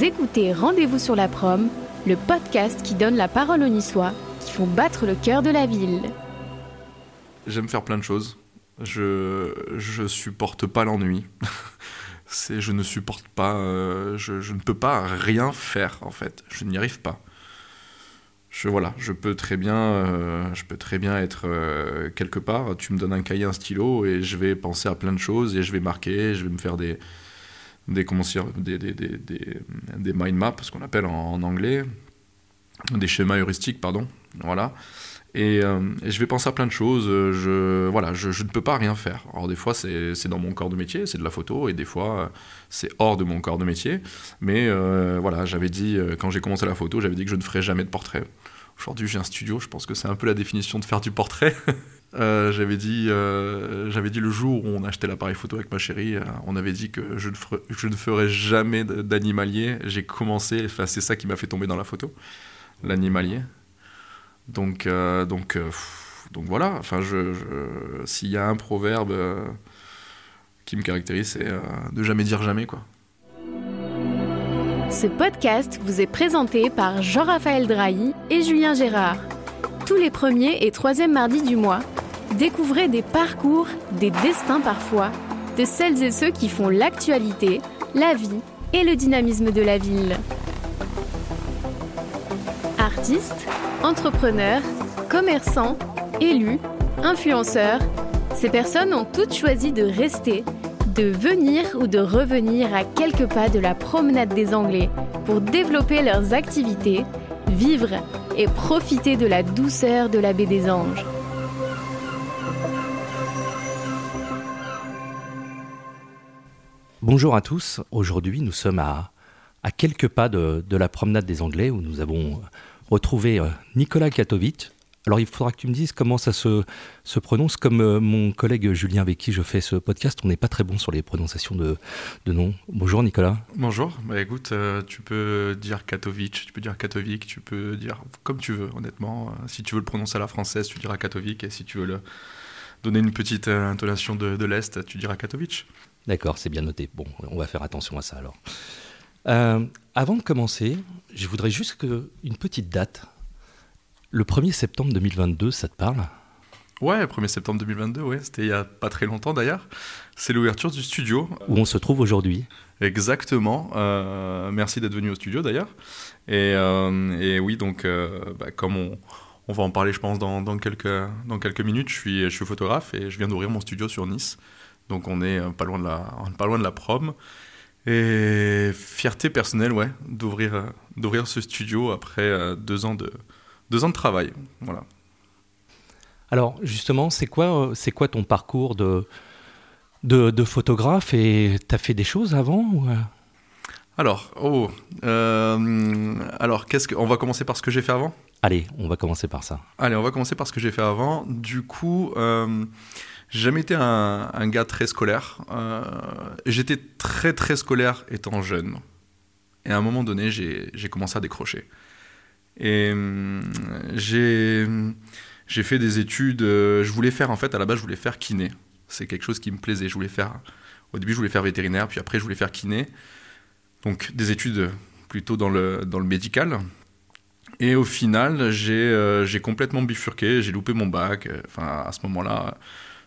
Écoutez Rendez-vous sur la prom, le podcast qui donne la parole aux Niçois qui font battre le cœur de la ville. J'aime faire plein de choses. Je, je supporte pas l'ennui. C'est, je ne supporte pas, euh, je, je ne peux pas rien faire en fait. Je n'y arrive pas. Je, voilà, je peux très bien, euh, je peux très bien être euh, quelque part. Tu me donnes un cahier, un stylo, et je vais penser à plein de choses, et je vais marquer, je vais me faire des, des, mind maps, ce qu'on appelle en, anglais, des schémas heuristiques, pardon. Voilà. Et, euh, et, je vais penser à plein de choses. Je, voilà, je ne peux pas rien faire. Alors des fois, c'est dans mon corps de métier, c'est de la photo, et des fois, c'est hors de mon corps de métier. Mais euh, voilà, j'avais dit, euh, quand j'ai commencé la photo, j'avais dit que je ne ferais jamais de portrait. Aujourd'hui, j'ai un studio, je pense que c'est un peu la définition de faire du portrait. euh, j'avais dit, euh, j'avais dit le jour où on achetait l'appareil photo avec ma chérie, euh, on avait dit que je ne, ferais, jamais d'animalier. J'ai commencé, c'est ça qui m'a fait tomber dans la photo, l'animalier. Donc, donc, donc voilà. Enfin, s'il y a un proverbe qui me caractérise, c'est de jamais dire jamais, quoi. Ce podcast vous est présenté par Jean-Raphaël Drahi et Julien Gérard. Tous les premiers et troisièmes mardis du mois, découvrez des parcours, des destins parfois, de celles et ceux qui font l'actualité, la vie et le dynamisme de la ville. Artistes, entrepreneurs, commerçants, élus, influenceurs, ces personnes ont toutes choisi de rester, de venir ou de revenir à quelques pas de la promenade des Anglais pour développer leurs activités, vivre et profiter de la douceur de la baie des Anges. Bonjour à tous, aujourd'hui nous sommes à, à quelques pas de, la promenade des Anglais où nous avons retrouvé Nicolas Katovic. Alors il faudra que tu me dises comment ça se, se prononce. Comme euh, mon collègue Julien avec qui je fais ce podcast, on n'est pas très bon sur les prononciations de, de noms. Bonjour Nicolas. Bonjour, bah écoute, euh, tu peux dire Katovic, tu peux dire Katovic, tu peux dire comme tu veux honnêtement. Euh, si tu veux le prononcer à la française, tu diras Katovic et si tu veux le donner une petite intonation de, de l'Est, tu diras Katovic. D'accord, c'est bien noté. Bon, on va faire attention à ça alors. Euh, avant de commencer, je voudrais juste que une petite date. Le 1er septembre 2022, ça te parle? Ouais, 1er septembre 2022, ouais, c'était il y a pas très longtemps d'ailleurs. C'est l'ouverture du studio. Où on se trouve aujourd'hui. Exactement. Euh, merci d'être venu au studio d'ailleurs. Et, euh, et, oui, donc, euh, bah, comme on, on, va en parler, je pense, dans, dans, quelques, dans quelques minutes, je suis, je suis photographe et je viens d'ouvrir mon studio sur Nice. Donc on est pas loin de la, pas loin de la prom. Et fierté personnelle, ouais, d'ouvrir, d'ouvrir ce studio après deux ans de, deux ans de travail. Voilà. Alors, justement, c'est quoi, c'est quoi ton parcours de, de, de photographe et tu as fait des choses avant ou... Alors, oh, euh, alors qu'est-ce que, on va commencer par ce que j'ai fait avant? Allez, on va commencer par ça. Allez, on va commencer par ce que j'ai fait avant. Du coup, euh, j'ai jamais été un, un, gars très scolaire. Euh, j'étais très très scolaire étant jeune. Et à un moment donné, j'ai commencé à décrocher. Et euh, j'ai fait des études. Euh, je voulais faire en fait à la base, je voulais faire kiné. C'est quelque chose qui me plaisait. Je voulais faire. Au début, je voulais faire vétérinaire, puis après, je voulais faire kiné. Donc des études plutôt dans le dans le médical. Et au final, j'ai euh, complètement bifurqué. J'ai loupé mon bac. Enfin, à ce moment-là.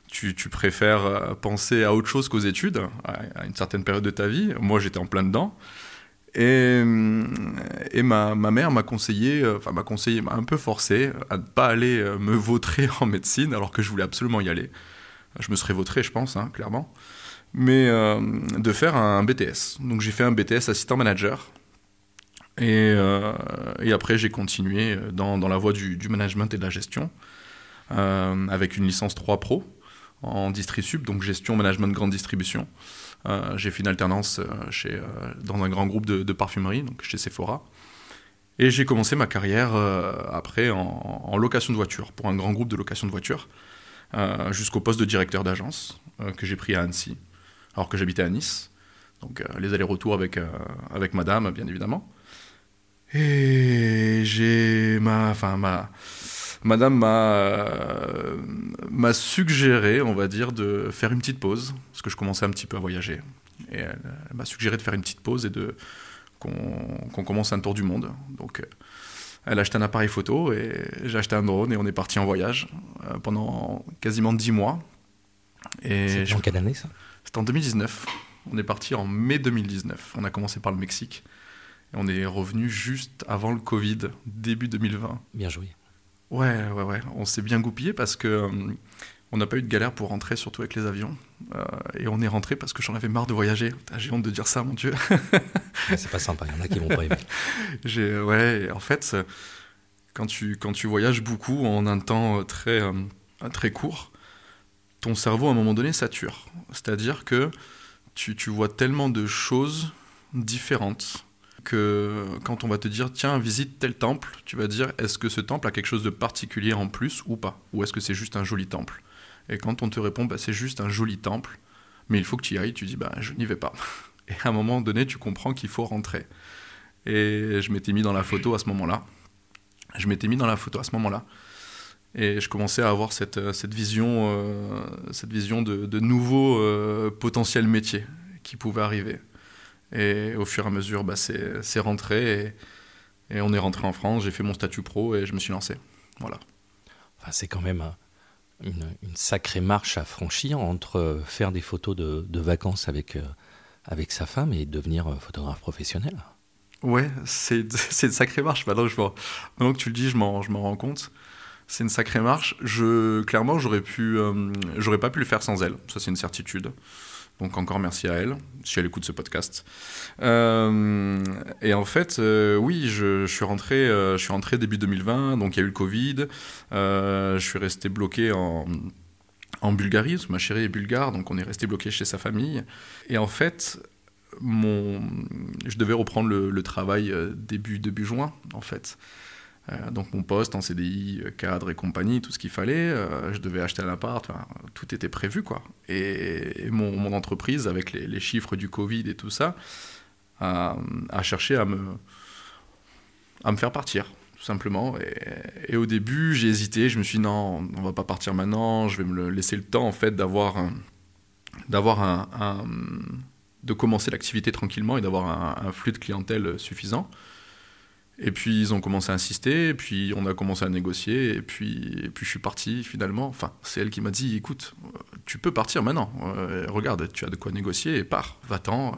Tu, tu, préfères penser à autre chose qu'aux études, à une certaine période de ta vie. Moi, j'étais en plein dedans. Et, et ma, mère m'a conseillé, enfin m'a conseillé, m'a un peu forcé à ne pas aller me vautrer en médecine alors que je voulais absolument y aller. Je me serais vautré, je pense, hein, clairement. Mais euh, de faire un BTS. Donc j'ai fait un BTS assistant manager. Et, euh, après j'ai continué dans, la voie du, management et de la gestion euh, avec une licence 3 Pro en DistriSub, donc gestion management grande distribution. Euh, j'ai fait une alternance chez, euh, dans un grand groupe de, parfumerie, donc chez Sephora. Et j'ai commencé ma carrière euh, après en, location de voiture, pour un grand groupe de location de voiture, euh, jusqu'au poste de directeur d'agence que j'ai pris à Annecy, alors que j'habitais à Nice. Donc les allers-retours avec, avec madame, bien évidemment. Et j'ai ma, enfin, ma, madame m'a euh, m'a suggéré, on va dire, de faire une petite pause, parce que je commençais un petit peu à voyager. Et elle, elle m'a suggéré de faire une petite pause et de qu'on commence un tour du monde. Donc, elle a acheté un appareil photo et j'ai acheté un drone et on est parti en voyage pendant quasiment 10 mois. C'est en quelle année ça? C'était en 2019. On est parti en mai 2019. On a commencé par le Mexique. Et on est revenu juste avant le Covid, début 2020. Bien joué. Ouais, ouais, ouais. On s'est bien goupillé parce que euh, on n'a pas eu de galère pour rentrer, surtout avec les avions. Euh, et on est rentré parce que j'en avais marre de voyager. J'ai honte de dire ça, mon Dieu. c'est pas sympa, il y en a qui vont pas aimer. J'ai, ouais, en fait, quand tu, quand tu voyages beaucoup en un temps très, euh, très court, ton cerveau, à un moment donné, sature. C'est-à-dire que tu, tu vois tellement de choses différentes que quand on va te dire tiens visite tel temple, tu vas dire est-ce que ce temple a quelque chose de particulier en plus ou pas? Ou est-ce que c'est juste un joli temple? Et quand on te répond bah, c'est juste un joli temple, mais il faut que tu y ailles, tu dis bah je n'y vais pas. Et à un moment donné tu comprends qu'il faut rentrer. Et je m'étais mis dans la photo à ce moment-là. Je m'étais mis dans la photo à ce moment-là. Et je commençais à avoir cette, cette vision, euh, cette vision de, de nouveaux euh, potentiels métiers qui pouvaient arriver. Et au fur et à mesure, bah, c'est rentré. Et, et, on est rentré en France. J'ai fait mon statut pro et je me suis lancé. Voilà. Enfin, c'est quand même une, une, sacrée marche à franchir entre faire des photos de, de vacances avec, euh, avec sa femme et devenir photographe professionnel. Ouais, c'est une sacrée marche. Maintenant, je vois, maintenant que tu le dis, je m'en rends compte. C'est une sacrée marche. Je, clairement, j'aurais pu, euh, j'aurais pas pu le faire sans elle. Ça, c'est une certitude. Donc encore merci à elle, si elle écoute ce podcast. Euh, et en fait, euh, oui, je, suis rentré, euh, je suis rentré début 2020, donc il y a eu le Covid. je suis resté bloqué en, Bulgarie, parce que ma chérie est bulgare, donc on est resté bloqué chez sa famille. Et en fait, mon, je devais reprendre le, le travail début, début juin, en fait. Euh, donc mon poste en CDI, euh, cadre et compagnie, tout ce qu'il fallait, euh, je devais acheter un appart, tout était prévu quoi. Et, mon, entreprise, avec les, chiffres du Covid et tout ça, a, cherché à me, à me faire partir, tout simplement. Et, au début, j'ai hésité, je me suis dit non, on va pas partir maintenant, je vais me laisser le temps en fait d'avoir d'avoir un, de commencer l'activité tranquillement et d'avoir un flux de clientèle suffisant. Et puis ils ont commencé à insister, puis on a commencé à négocier, et puis, puis je suis parti finalement. Enfin, c'est elle qui m'a dit écoute, tu peux partir maintenant. Euh, regarde, tu as de quoi négocier, et pars, va-t'en.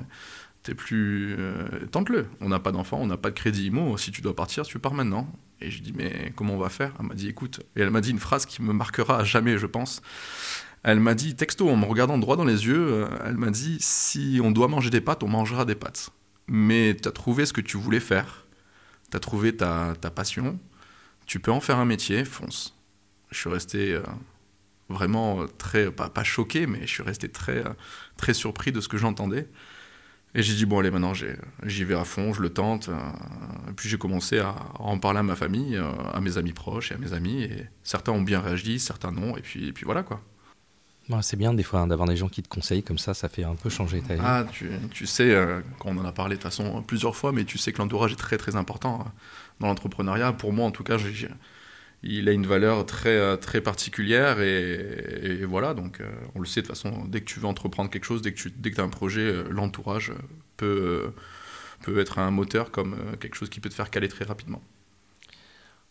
T'es plus. Euh, tente-le. On n'a pas d'enfant, on n'a pas de crédit IMO. Si tu dois partir, tu pars maintenant. Et je dis mais comment on va faire? Elle m'a dit écoute. Et elle m'a dit une phrase qui me marquera à jamais, je pense. Elle m'a dit, texto, en me regardant droit dans les yeux, euh, elle m'a dit si on doit manger des pâtes, on mangera des pâtes. Mais tu as trouvé ce que tu voulais faire tu as trouvé ta, passion, tu peux en faire un métier, fonce. Je suis resté euh, vraiment euh, très, pas, pas, choqué, mais je suis resté très, euh, très surpris de ce que j'entendais. Et j'ai dit, bon, allez, maintenant j'y vais à fond, je le tente. et puis j'ai commencé à en parler à ma famille, à mes amis proches et à mes amis. Et certains ont bien réagi, certains non. Et puis, et puis voilà quoi c'est bien des fois hein, d'avoir des gens qui te conseillent comme ça, ça fait un peu changer ta vie. Ah, tu, tu sais, euh, on en a parlé de toute façon plusieurs fois, mais tu sais que l'entourage est très très important euh, dans l'entrepreneuriat. Pour moi, en tout cas, il a une valeur très, euh, très particulière et, voilà, donc on le sait de toute façon, dès que tu veux entreprendre quelque chose, dès que tu dès que as un projet, l'entourage peut, peut être un moteur comme quelque chose qui peut te faire caler très rapidement.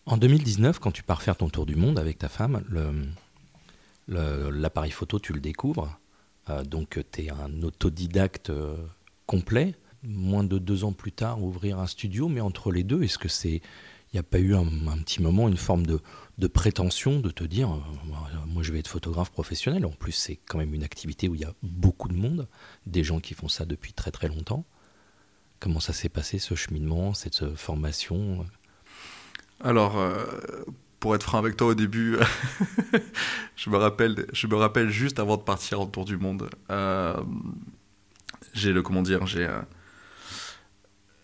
En 2019, quand tu pars faire ton tour du monde avec ta femme, le, l'appareil photo, tu le découvres. Euh, donc, tu es un autodidacte euh, complet. Moins de deux ans plus tard, ouvrir un studio, mais entre les deux, est-ce que c'est. Il n'y a pas eu un, petit moment, une forme de, prétention de te dire euh, moi je vais être photographe professionnel. En plus, c'est quand même une activité où il y a beaucoup de monde, des gens qui font ça depuis très très longtemps. Comment ça s'est passé ce cheminement, cette formation? Alors, pour être franc avec toi au début, je, me rappelle, je me rappelle juste avant de partir autour du monde. Euh, j'ai le, comment dire, j'ai. Euh,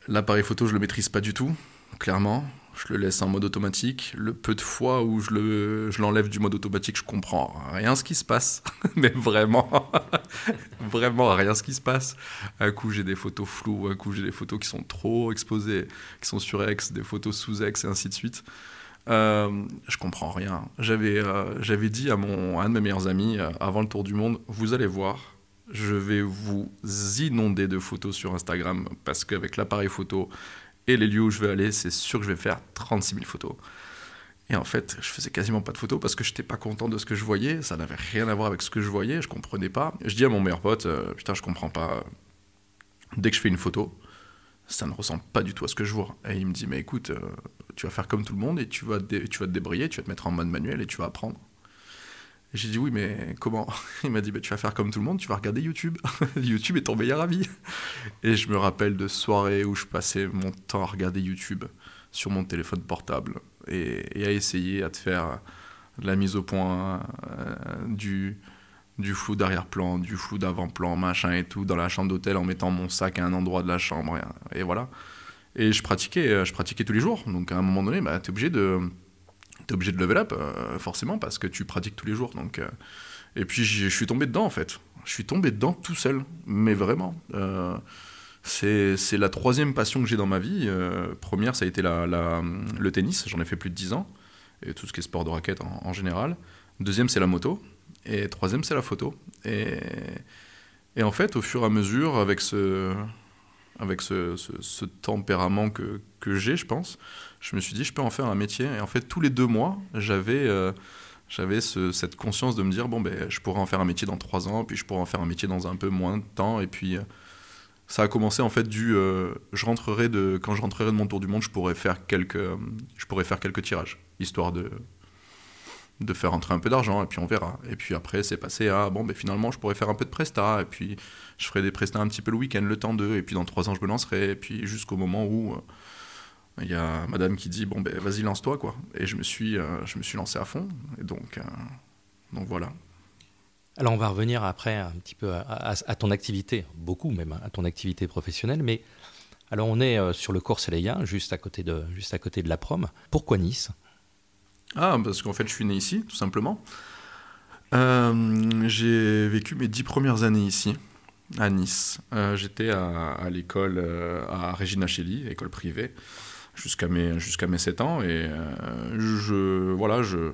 l'appareil photo, je le maîtrise pas du tout, clairement. Je le laisse en mode automatique. Le peu de fois où je, le, je l'enlève du mode automatique, je comprends rien ce qui se passe. Mais vraiment, vraiment rien ce qui se passe. Un coup, j'ai des photos floues, un coup, j'ai des photos qui sont trop exposées, qui sont sur X, des photos sous X et ainsi de suite. Euh, je comprends rien. J'avais, euh, j'avais dit à, mon, un de mes meilleurs amis euh, avant le tour du monde, vous allez voir, je vais vous inonder de photos sur Instagram parce qu'avec l'appareil photo et les lieux où je vais aller, c'est sûr que je vais faire 36 000 photos. Et en fait, je faisais quasiment pas de photos parce que je n'étais pas content de ce que je voyais. Ça n'avait rien à voir avec ce que je voyais. Je comprenais pas. Je dis à mon meilleur pote, putain, je comprends pas. Dès que je fais une photo, ça ne ressemble pas du tout à ce que je vois. Et il me dit, mais écoute, tu vas faire comme tout le monde et tu vas, tu vas te débrouiller, tu vas te mettre en mode manuel et tu vas apprendre. J'ai dit oui, mais comment? Il m'a dit bah, tu vas faire comme tout le monde, tu vas regarder YouTube. YouTube est ton meilleur ami. Et je me rappelle de soirées où je passais mon temps à regarder YouTube sur mon téléphone portable et, à essayer à te faire la mise au point euh, du, du flou d'arrière-plan, du flou d'avant-plan, machin et tout, dans la chambre d'hôtel en mettant mon sac à un endroit de la chambre. Et, voilà. Et je pratiquais, je pratiquais tous les jours. Donc à un moment donné, bah, tu es obligé de es obligé de level up, euh, forcément, parce que tu pratiques tous les jours. Donc, euh, et puis je suis tombé dedans, en fait. Je suis tombé dedans tout seul, mais vraiment. Euh, c'est la troisième passion que j'ai dans ma vie. première, ça a été la, le tennis, j'en ai fait plus de 10 ans, et tout ce qui est sport de raquette en, général. Deuxième, c'est la moto. Et troisième, c'est la photo. Et, et en fait, au fur et à mesure, avec ce, avec ce, ce, tempérament que, que j'ai, je pense, je me suis dit, je peux en faire un métier. Et en fait, tous les deux mois, j'avais euh, j'avais cette conscience de me dire, bon, ben, je pourrais en faire un métier dans trois ans, puis je pourrais en faire un métier dans un peu moins de temps. Et puis, euh, ça a commencé en fait du, euh, je rentrerai de, quand je rentrerai de mon tour du monde, je pourrais faire quelques, je pourrais faire quelques tirages, histoire de de faire entrer un peu d'argent et puis on verra. Et puis après, c'est passé à bon, ben finalement, je pourrais faire un peu de presta et puis je ferai des prestats un petit peu le week-end, le temps d'eux, et puis dans trois ans, je me lancerai. Et puis jusqu'au moment où il y a madame qui dit bon ben vas-y lance-toi quoi et je me suis euh, je me suis lancé à fond et donc euh, donc voilà alors on va revenir après un petit peu à, ton activité beaucoup même hein, à ton activité professionnelle mais alors on est euh, sur le cours juste à côté de juste à côté de la prom pourquoi Nice? Ah parce qu'en fait je suis né ici tout simplement j'ai vécu mes dix premières années ici à Nice. J'étais à, l'école à Regina Cheli, école privée jusqu'à mes, jusqu'à mes 7 ans. Et euh, je, voilà, je,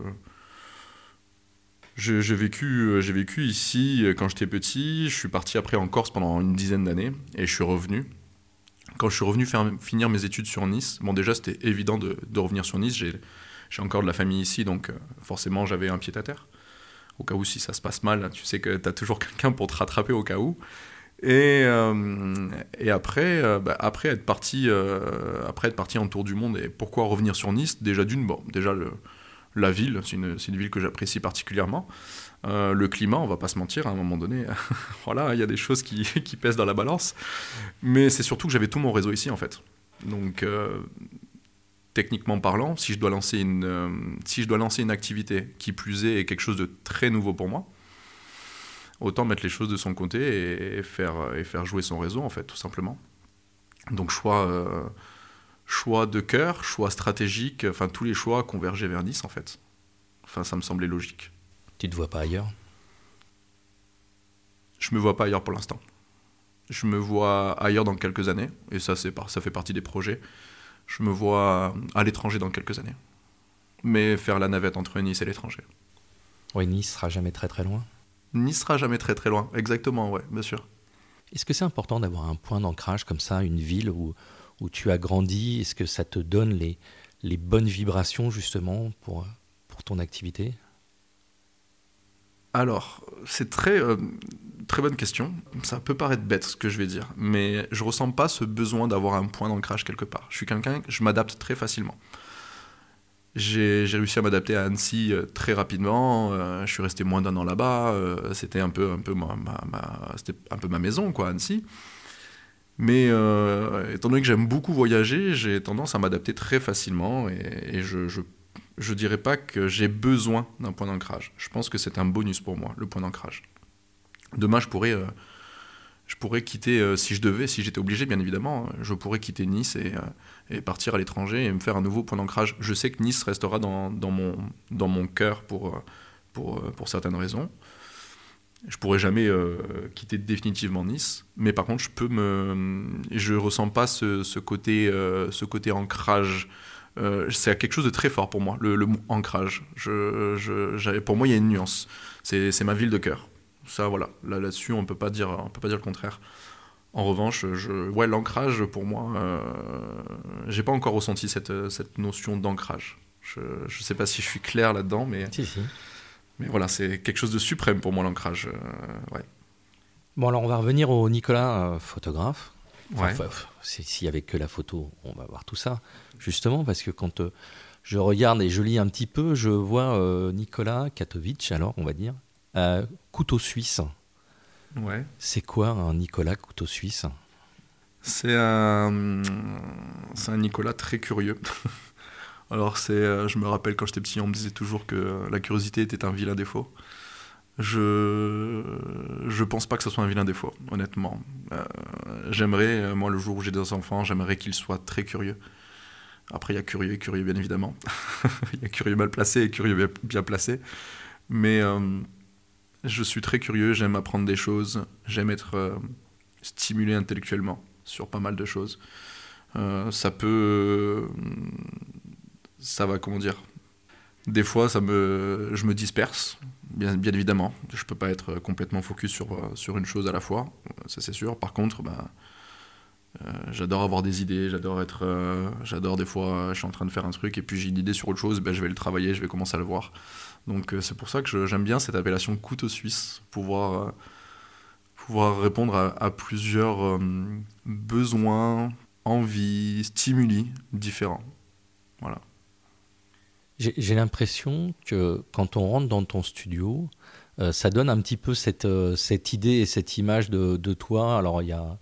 j'ai vécu, j'ai vécu ici quand j'étais petit. Je suis parti après en Corse pendant une dizaine d'années et je suis revenu. Quand je suis revenu faire, finir mes études sur Nice, bon déjà c'était évident de, revenir sur Nice. J'ai encore de la famille ici, donc euh, forcément j'avais un pied à terre. Au cas où si ça se passe mal, tu sais que tu as toujours quelqu'un pour te rattraper au cas où. Et, euh, après, euh, bah, après, être parti, après être parti en tour du monde, et pourquoi revenir sur Nice? Déjà d'une, bon, déjà la ville, c'est une, ville que j'apprécie particulièrement. le climat, on va pas se mentir, à un moment donné, voilà, il y a des choses qui, pèsent dans la balance. Mais c'est surtout que j'avais tout mon réseau ici, en fait. Donc, techniquement parlant, si je dois lancer une, si je dois lancer une activité qui plus est, est quelque chose de très nouveau pour moi, autant mettre les choses de son côté et, faire, et faire jouer son réseau, en fait, tout simplement. Donc, choix, euh, choix de cœur, choix stratégique, enfin, tous les choix convergeaient vers Nice, en fait. Enfin, ça me semblait logique. Tu te vois pas ailleurs? Je me vois pas ailleurs pour l'instant. Je me vois ailleurs dans quelques années, et ça, c'est ça fait partie des projets. Je me vois à l'étranger dans quelques années. Mais faire la navette entre Nice et l'étranger. Oui, Nice sera jamais très très loin n'y sera jamais très très loin. Exactement, ouais, bien sûr. Est-ce que c'est important d'avoir un point d'ancrage comme ça, une ville où, où tu as grandi? Est-ce que ça te donne les, les bonnes vibrations justement pour, pour ton activité? Alors, c'est très, euh, très bonne question. Ça peut paraître bête ce que je vais dire, mais je ressens pas ce besoin d'avoir un point d'ancrage quelque part. Je suis quelqu'un, je m'adapte très facilement. J'ai réussi à m'adapter à Annecy euh, très rapidement. Euh, je suis resté moins d'un an là-bas. Euh, c'était un peu, un peu ma, un peu ma maison, quoi, Annecy. Mais étant donné que j'aime beaucoup voyager, j'ai tendance à m'adapter très facilement et, je, je, je, dirais pas que j'ai besoin d'un point d'ancrage. Je pense que c'est un bonus pour moi, le point d'ancrage. Demain, je pourrais je pourrais quitter, euh, si je devais, si j'étais obligé, bien évidemment, je pourrais quitter Nice et, euh, partir à l'étranger et me faire un nouveau point d'ancrage. Je sais que Nice restera dans, mon, dans mon cœur pour, euh, pour, pour certaines raisons. Je pourrais jamais quitter définitivement Nice, mais par contre, je peux me, je ressens pas ce, côté, ce côté ancrage. c'est quelque chose de très fort pour moi, le, mot ancrage. Je, je, pour moi, il y a une nuance. C'est ma ville de cœur. Ça, voilà, là, là-dessus, on peut pas dire, on peut pas dire le contraire. En revanche, je, ouais, l'ancrage, pour moi, euh, j'ai pas encore ressenti cette, cette notion d'ancrage. Je ne sais pas si je suis clair là-dedans, mais, Si, si. mais voilà, c'est quelque chose de suprême pour moi, l'ancrage. euh, ouais. Bon, alors on va revenir au Nicolas, euh, photographe. Enfin, Ouais. S'il y avait que la photo, on va voir tout ça. Justement, parce que quand euh, je regarde et je lis un petit peu, je vois euh, Nicolas Katovic, alors on va dire, euh, couteau suisse. Ouais. C'est quoi un Nicolas couteau suisse? C'est un, c'est un Nicolas très curieux. Alors, c'est, euh, je me rappelle quand j'étais petit, on me disait toujours que la curiosité était un vilain défaut. Je je pense pas que ce soit un vilain défaut, honnêtement. Euh, j'aimerais, moi, le jour où j'ai des enfants, j'aimerais qu'ils soient très curieux. Après, il y a curieux et curieux, bien évidemment. Il y a curieux mal placé et curieux bien- bien placé. Mais euh, je suis très curieux, j'aime apprendre des choses, j'aime être euh, stimulé intellectuellement sur pas mal de choses. Euh, ça peut. Ça va, comment dire Des fois, ça me, je me disperse, bien, évidemment. Je peux pas être complètement focus sur, une chose à la fois, ça c'est sûr. Par contre, bah, euh, j'adore avoir des idées, j'adore être. j'adore des fois, je suis en train de faire un truc et puis j'ai une idée sur autre chose, ben, je vais le travailler, je vais commencer à le voir. Donc euh, c'est pour ça que j'aime bien cette appellation couteau suisse, pouvoir. euh, pouvoir répondre à, plusieurs euh, besoins, envies, stimuli différents. Voilà. J'ai l'impression que quand on rentre dans ton studio, ça donne un petit peu cette, cette idée et cette image de, de toi. Alors, il y a,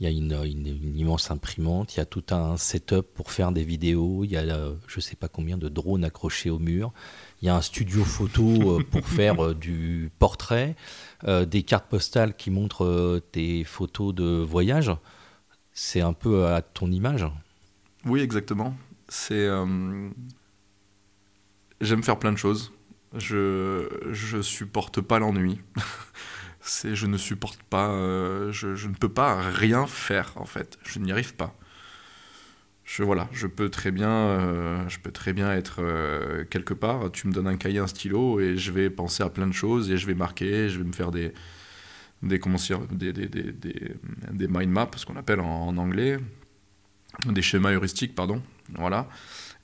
il y a une, immense imprimante, il y a tout un setup pour faire des vidéos, il y a euh, je ne sais pas combien de drones accrochés au mur, il y a un studio photo euh, pour faire euh, du portrait, des cartes postales qui montrent tes photos de voyage. C'est un peu à ton image. Oui, exactement. C'est. J'aime faire plein de choses. Je je supporte pas l'ennui. C'est je ne supporte pas. euh, je, ne peux pas rien faire en fait. Je n'y arrive pas. Je voilà. Je peux très bien. euh, je peux très bien être euh, quelque part. Tu me donnes un cahier, un stylo et je vais penser à plein de choses et je vais marquer. Je vais me faire des des comment dire, des des des, des, des mind maps, ce qu'on appelle en- en anglais des schémas heuristiques, pardon. Voilà.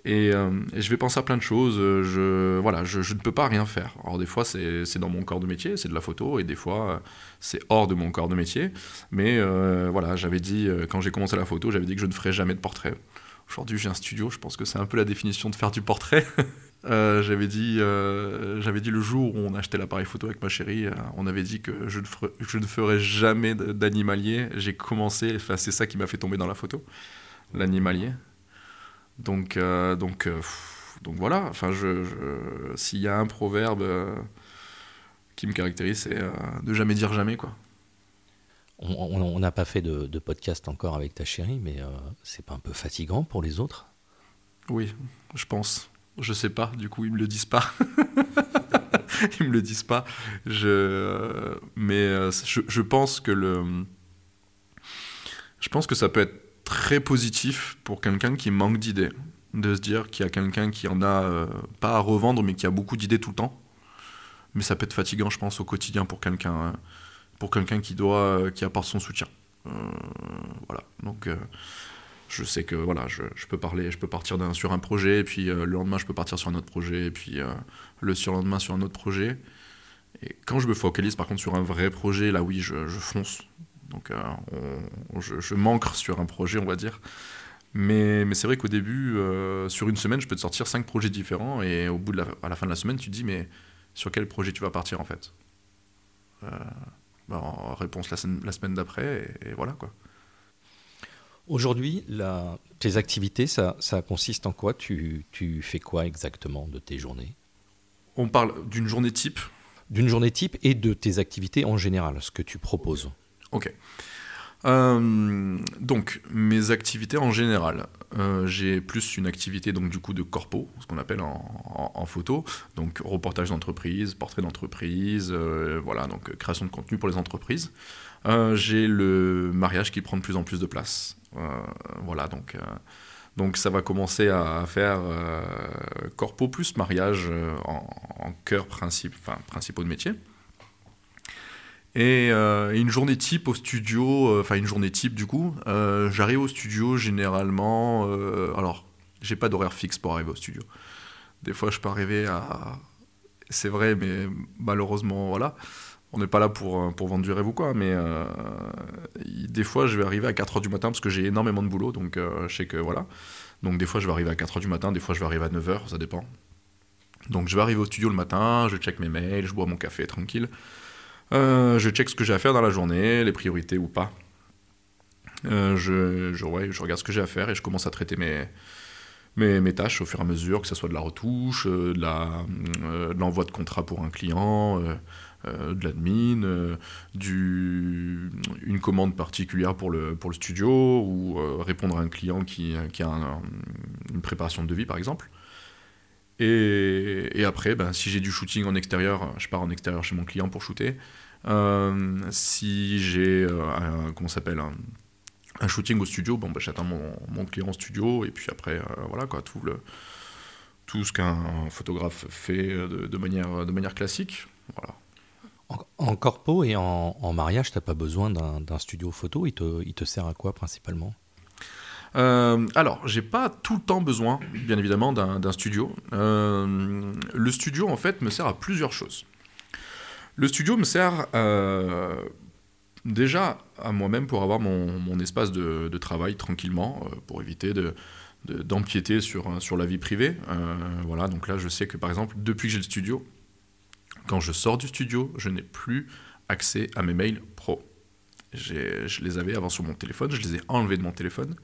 Et, euh, et je vais penser à plein de choses. euh, Je, voilà, je, ne peux pas rien faire. Alors des fois, c'est dans mon corps de métier, c'est de la photo, et des fois, euh, c'est hors de mon corps de métier. Mais voilà, j'avais dit, quand j'ai commencé la photo, j'avais dit que je ne ferais jamais de portrait. Aujourd'hui, j'ai un studio, je pense que c'est un peu la définition de faire du portrait. J'avais dit, dit le jour où on achetait l'appareil photo avec ma chérie, on avait dit que je ne, ferais, jamais d'animalier. J'ai commencé, enfin, c'est ça qui m'a fait tomber dans la photo, l'animalier. Donc, euh, donc, euh, donc voilà. Enfin, je, je- s'il y a un proverbe euh, qui me caractérise, c'est de jamais dire jamais, quoi. On- n'a pas fait de, de podcast encore avec ta chérie, mais c'est pas un peu fatigant pour les autres? Oui, je pense. Je sais pas, du coup, ils me le disent pas. ils me le disent pas. Je... Mais je, je pense que le. Je pense que ça peut être très positif pour quelqu'un qui manque d'idées. De se dire qu'il y a quelqu'un qui en a euh, pas à revendre, mais qui a beaucoup d'idées tout le temps. Mais ça peut être fatigant, je pense, au quotidien pour quelqu'un. hein. Qui doit. euh, qui apporte son soutien. Euh, voilà. Donc. euh, je sais que voilà, je, peux parler, je peux partir sur un projet, et puis le lendemain je peux partir sur un autre projet, et puis le surlendemain sur un autre projet. Et quand je me focalise par contre sur un vrai projet, là oui, je fonce. Donc euh, on- je, je manque sur un projet, on va dire. Mais, mais c'est vrai qu'au début, euh, sur une semaine, je peux te sortir cinq projets différents, et au bout de la, à la fin de la semaine, tu te dis mais sur quel projet tu vas partir en fait? Euh, bah, En réponse la, semaine- la semaine d'après, et, et voilà quoi. Aujourd'hui, tes activités, ça, ça consiste en quoi? Tu, tu fais quoi exactement de tes journées? On parle d'une journée type, D'une journée type et de tes activités en général, ce que tu proposes. Ok. Euh, donc, mes activités en général, euh, j'ai plus une activité donc du coup de corpo, ce qu'on appelle en, photo, donc reportage d'entreprise, portrait d'entreprise, euh, voilà, donc création de contenu pour les entreprises. J'ai le mariage qui prend de plus en plus de place. Voilà, donc, donc ça va commencer à faire corpo plus mariage en, en cœur principe, enfin, principaux de métier. Et une journée type au studio, enfin une journée type du coup, j'arrive au studio généralement. alors, j'ai pas d'horaire fixe pour arriver au studio. Des fois, je peux arriver à. C'est vrai, mais malheureusement, voilà. On n'est pas là pour, pour vendre du rêve ou quoi, mais euh, des fois, je vais arriver à 4h du matin parce que j'ai énormément de boulot, donc euh, je sais que voilà. Donc, des fois, je vais arriver à 4h du matin, des fois, je vais arriver à 9h, ça dépend. Donc, je vais arriver au studio le matin, je check mes mails, je bois mon café tranquille. Euh, je check ce que j'ai à faire dans la journée, les priorités ou pas. je, je, regarde ce que j'ai à faire et je commence à traiter mes, mes, tâches au fur et à mesure, que ce soit de la retouche, euh, euh, de l'envoi de, contrat pour un client, euh, de l'admin, une commande particulière pour le, studio, ou répondre à un client qui, qui a une préparation de devis par exemple. Et, après, ben, si j'ai du shooting en extérieur, je pars en extérieur chez mon client pour shooter. si j'ai un, comment s'appelle un shooting au studio, bah, j'attends mon, client en studio, et puis après, euh, voilà, quoi, tout, le, tout ce qu'un photographe fait de, manière, de manière classique. Voilà. En, corpo et en, mariage, tu n'as pas besoin d'un studio photo, il te, il te sert à quoi principalement? Euh, alors, j'ai pas tout le temps besoin, bien évidemment, d'un studio. Euh, le studio, en fait, me sert à plusieurs choses. Le studio me sert euh, déjà à moi-même pour avoir mon, espace de, travail tranquillement, euh, pour éviter de, d'empiéter sur, sur la vie privée. Voilà, donc là, je sais que par exemple, depuis que j'ai le studio, quand je sors du studio, je n'ai plus accès à mes mails pro. Je les avais avant sur mon téléphone, je les ai enlevés de mon téléphone,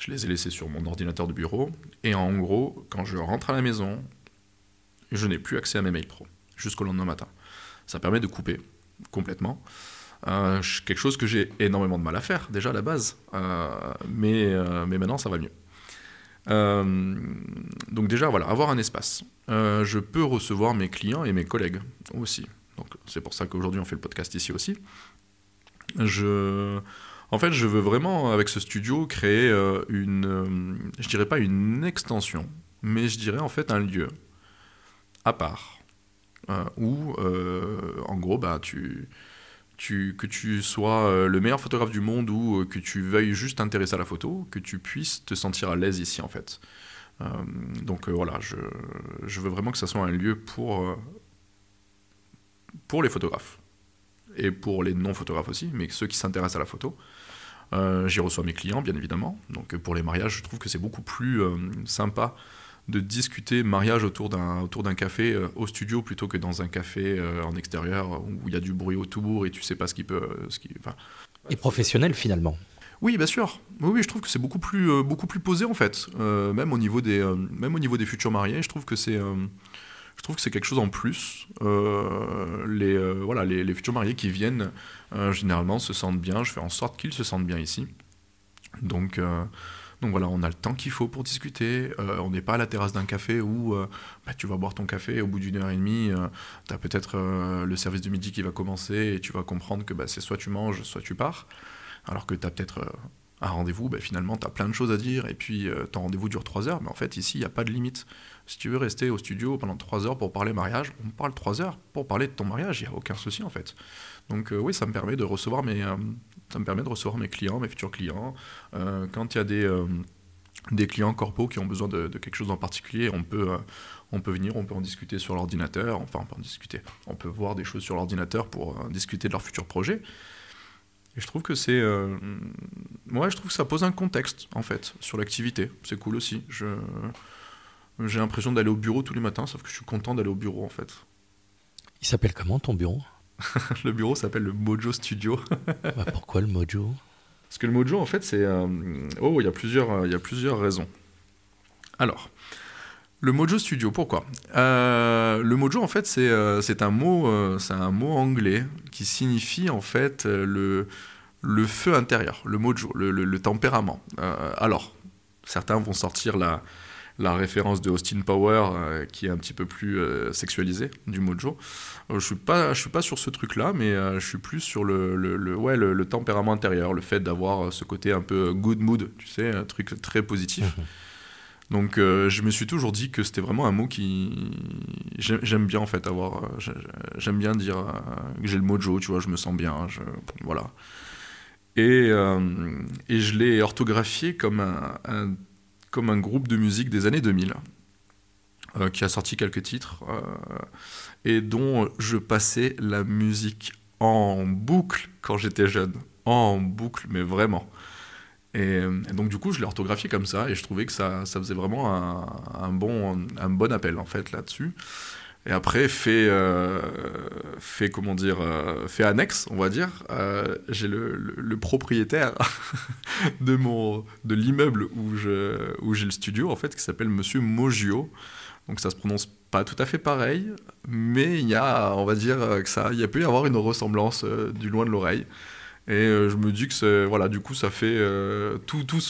je les ai laissés sur mon ordinateur de bureau, et en gros, quand je rentre à la maison, je n'ai plus accès à mes mails pro jusqu'au lendemain matin. Ça permet de couper complètement. Euh, quelque chose que j'ai énormément de mal à faire déjà à la base, euh, mais, euh, mais maintenant ça va mieux. donc déjà voilà, avoir un espace. je peux recevoir mes clients et mes collègues aussi. Donc c'est pour ça qu'aujourd'hui on fait le podcast ici aussi. Je, en fait, je veux vraiment avec ce studio créer une, je dirais pas une extension, mais je dirais en fait un lieu à part où en gros bah que tu sois euh, le meilleur photographe du monde ou euh, que tu veuilles juste t'intéresser à la photo, que tu puisses te sentir à l'aise ici en fait. Euh, donc voilà, je, je, veux vraiment que ça soit un lieu pour, pour les photographes et pour les non-photographes aussi, mais ceux qui s'intéressent à la photo. J'y reçois mes clients, bien évidemment. Donc pour les mariages, je trouve que c'est beaucoup plus sympa de discuter mariage autour d'un autour d'un café euh, au studio plutôt que dans un café euh, en extérieur où il y a du bruit autour et tu sais pas ce qui peut ce qui et professionnel finalement. Oui bien sûr. Oui, oui je trouve que c'est beaucoup plus euh, beaucoup plus posé en fait. Même au niveau des même au niveau des futurs mariés je trouve que c'est je trouve que c'est quelque chose en plus les voilà les, futurs mariés qui viennent généralement se sentent bien je fais en sorte qu'ils se sentent bien ici donc donc voilà, on a le temps qu'il faut pour discuter. Euh, on n'est pas à la terrasse d'un café où euh, bah, tu vas boire ton café au bout d'une heure et demie, euh, tu as peut-être le service de midi qui va commencer et tu vas comprendre que bah, c'est soit tu manges, soit tu pars. Alors que tu as peut-être un rendez-vous, bah, finalement, tu as plein de choses à dire et puis ton rendez-vous dure trois heures. Mais en fait, ici, il n'y a pas de limite. Si tu veux rester au studio pendant trois heures pour parler mariage, on parle trois heures pour parler de ton mariage. Il n'y a aucun souci en fait. Donc oui, ça me permet de recevoir mes, ça me permet de recevoir mes clients, mes futurs clients. Euh, quand il y a des, euh, des clients corpo qui ont besoin de, quelque chose en particulier, on peut, euh, on peut venir, on peut en discuter sur l'ordinateur. Enfin, on peut en discuter. On peut voir des choses sur l'ordinateur pour discuter de leur futur projet. Et je trouve que c'est. moi, je trouve que ça pose un contexte, en fait, sur l'activité. C'est cool aussi. Je. J'ai l'impression d'aller au bureau tous les matins, sauf que je suis content d'aller au bureau en fait. Il s'appelle comment ton bureau? Le bureau s'appelle le Mojo Studio. Bah, pourquoi le Mojo? Parce que le Mojo, en fait, c'est. Euh, oh, il y, a plusieurs, il y a plusieurs raisons. Alors, le Mojo Studio, pourquoi? Euh, Le Mojo, en fait, c'est euh, un, mot, c'est un mot anglais signifie, en fait, le, le feu intérieur, le mojo, le, le tempérament. alors, certains vont sortir la la référence de Austin Power euh, qui est un petit peu plus euh, sexualisée du mojo. Euh, je suis pas je suis pas sur ce truc là mais je suis plus sur le, le, ouais, le, tempérament intérieur, le fait d'avoir ce côté un peu good mood, tu sais, un truc très positif. Donc je me suis toujours dit que c'était vraiment un mot qui j'aime bien en fait avoir j'aime bien dire que j'ai le mojo tu vois je me sens bien je... voilà et, et je l'ai orthographié comme un, comme un groupe de musique des années 2000 qui a sorti quelques titres et dont je passais la musique en boucle quand j'étais jeune. En boucle, mais vraiment. Et, donc du coup, je l'ai orthographié comme ça, et je trouvais que ça, faisait vraiment un, bon, appel, en fait, là-dessus. Et après, fait, euh, comment dire, euh, fait annexe, on va dire, euh, j'ai le, propriétaire de, l'immeuble où, j'ai le studio, en fait, qui s'appelle Monsieur Mogio. Donc ça se prononce pas tout à fait pareil, mais il y a, on va dire ça, il pu y avoir une ressemblance du loin de l'oreille. Et euh, je me dis que voilà, du coup, ça fait euh, tout, tout,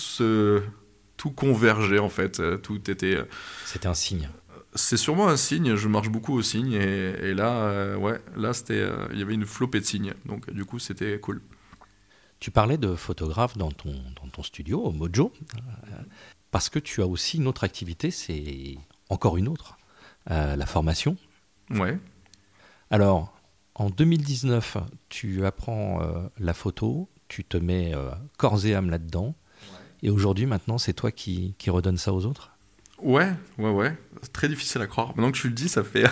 tout converger en fait, tout était. C'était un signe. C'est sûrement un signe. Je marche beaucoup au signe et, là, ouais, là c'était, il y avait une flopée de signes. Donc du coup, c'était cool. Tu parlais de photographe dans ton, dans ton studio, au Mojo, parce que tu as aussi une autre activité, c'est encore une autre, euh, la formation. Ouais. Alors, en 2019, tu apprends euh, la photo, tu te mets euh, corps et âme là-dedans, et aujourd'hui, maintenant, c'est toi qui, qui redonne ça aux autres? Ouais, ouais, ouais. C'est très difficile à croire. Maintenant que tu le dis, ça fait.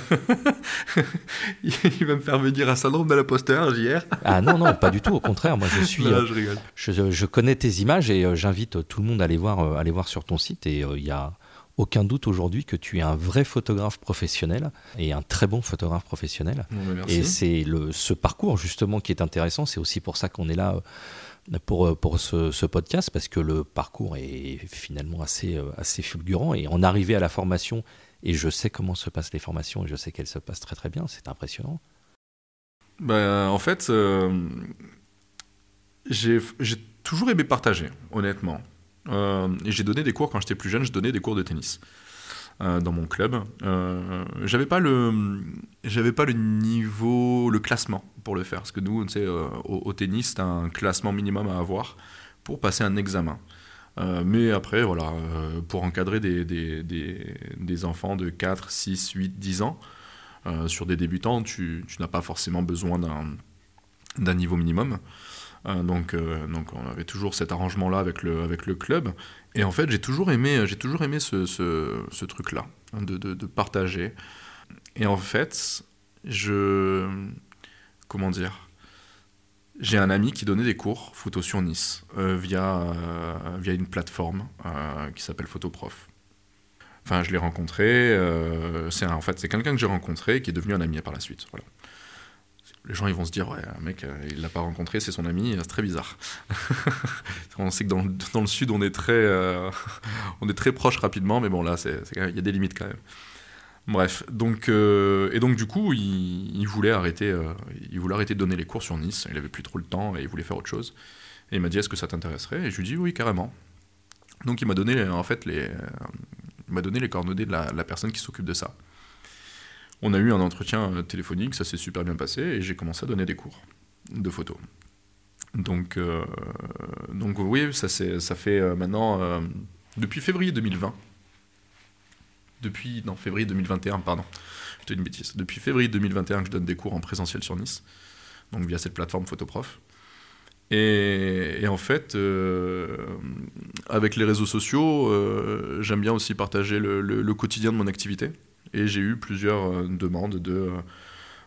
Il va me faire venir un syndrome de l'imposteur, JR. ah non, non, pas du tout. Au contraire, moi je suis. je, rigole. Je, je, connais tes images et j'invite tout le monde à aller voir, à aller voir sur ton site. Et il y a aucun doute aujourd'hui que tu es un vrai photographe professionnel et un très bon photographe professionnel. et c'est ce parcours justement qui est intéressant. C'est aussi pour ça qu'on est là euh, pour, euh, pour ce, podcast, parce que le parcours est finalement assez, euh, assez fulgurant. Et en arriver à la formation, et je sais comment se passent les formations, et je sais qu'elles se passent très très bien, c'est impressionnant. Ben, en fait, j'ai toujours aimé partager, honnêtement. Euh, et j'ai donné des cours quand j'étais plus jeune, je donnais des cours de tennis. Euh, dans mon club. Euh, j'avais pas le j'avais pas le niveau le classement pour le faire parce que nous on au, au, tennis c'est un classement minimum à avoir pour passer un examen. mais après voilà pour encadrer des, des, des, des, enfants de 4, 6, 8, 10 ans sur des débutants tu, tu n'as pas forcément besoin d'un niveau minimum. Euh, donc, euh, donc on avait toujours cet arrangement-là avec le, club. Et en fait, j'ai toujours aimé, j'ai toujours aimé ce, truc-là, hein, de, partager. Et en fait, je... Comment dire J'ai un ami qui donnait des cours photo sur Nice euh, via, via une plateforme qui s'appelle Photoprof. Enfin, je l'ai rencontré. c'est en fait, c'est quelqu'un que j'ai rencontré qui est devenu un ami par la suite. Voilà les gens ils vont se dire ouais un mec euh, il l'a pas rencontré c'est son ami c'est très bizarre. On sait que dans, dans, le sud on est très euh, on est très proche rapidement mais bon là c'est il y a des limites quand même. Bref donc euh, et donc du coup il, voulait arrêter il voulait arrêter de donner les cours sur Nice. Il avait plus trop le temps et il voulait faire autre chose. Et il m'a dit est-ce que ça t'intéresserait? Et je lui dit oui carrément. Donc il m'a donné en fait les m'a donné les coordonnées de la personne qui s'occupe de ça on a eu un entretien euh, téléphonique, ça s'est super bien passé, et j'ai commencé à donner des cours de photos. Donc, euh, oui, ça, ça fait euh, maintenant, depuis février 2020, depuis, non, février 2021, pardon, je une bêtise, depuis février 2021 que je donne des cours en présentiel sur Nice, donc via cette plateforme Photoprof. Et, en fait, avec les réseaux sociaux, j'aime bien aussi partager le, quotidien de mon activité. Et j'ai eu plusieurs euh, demandes de,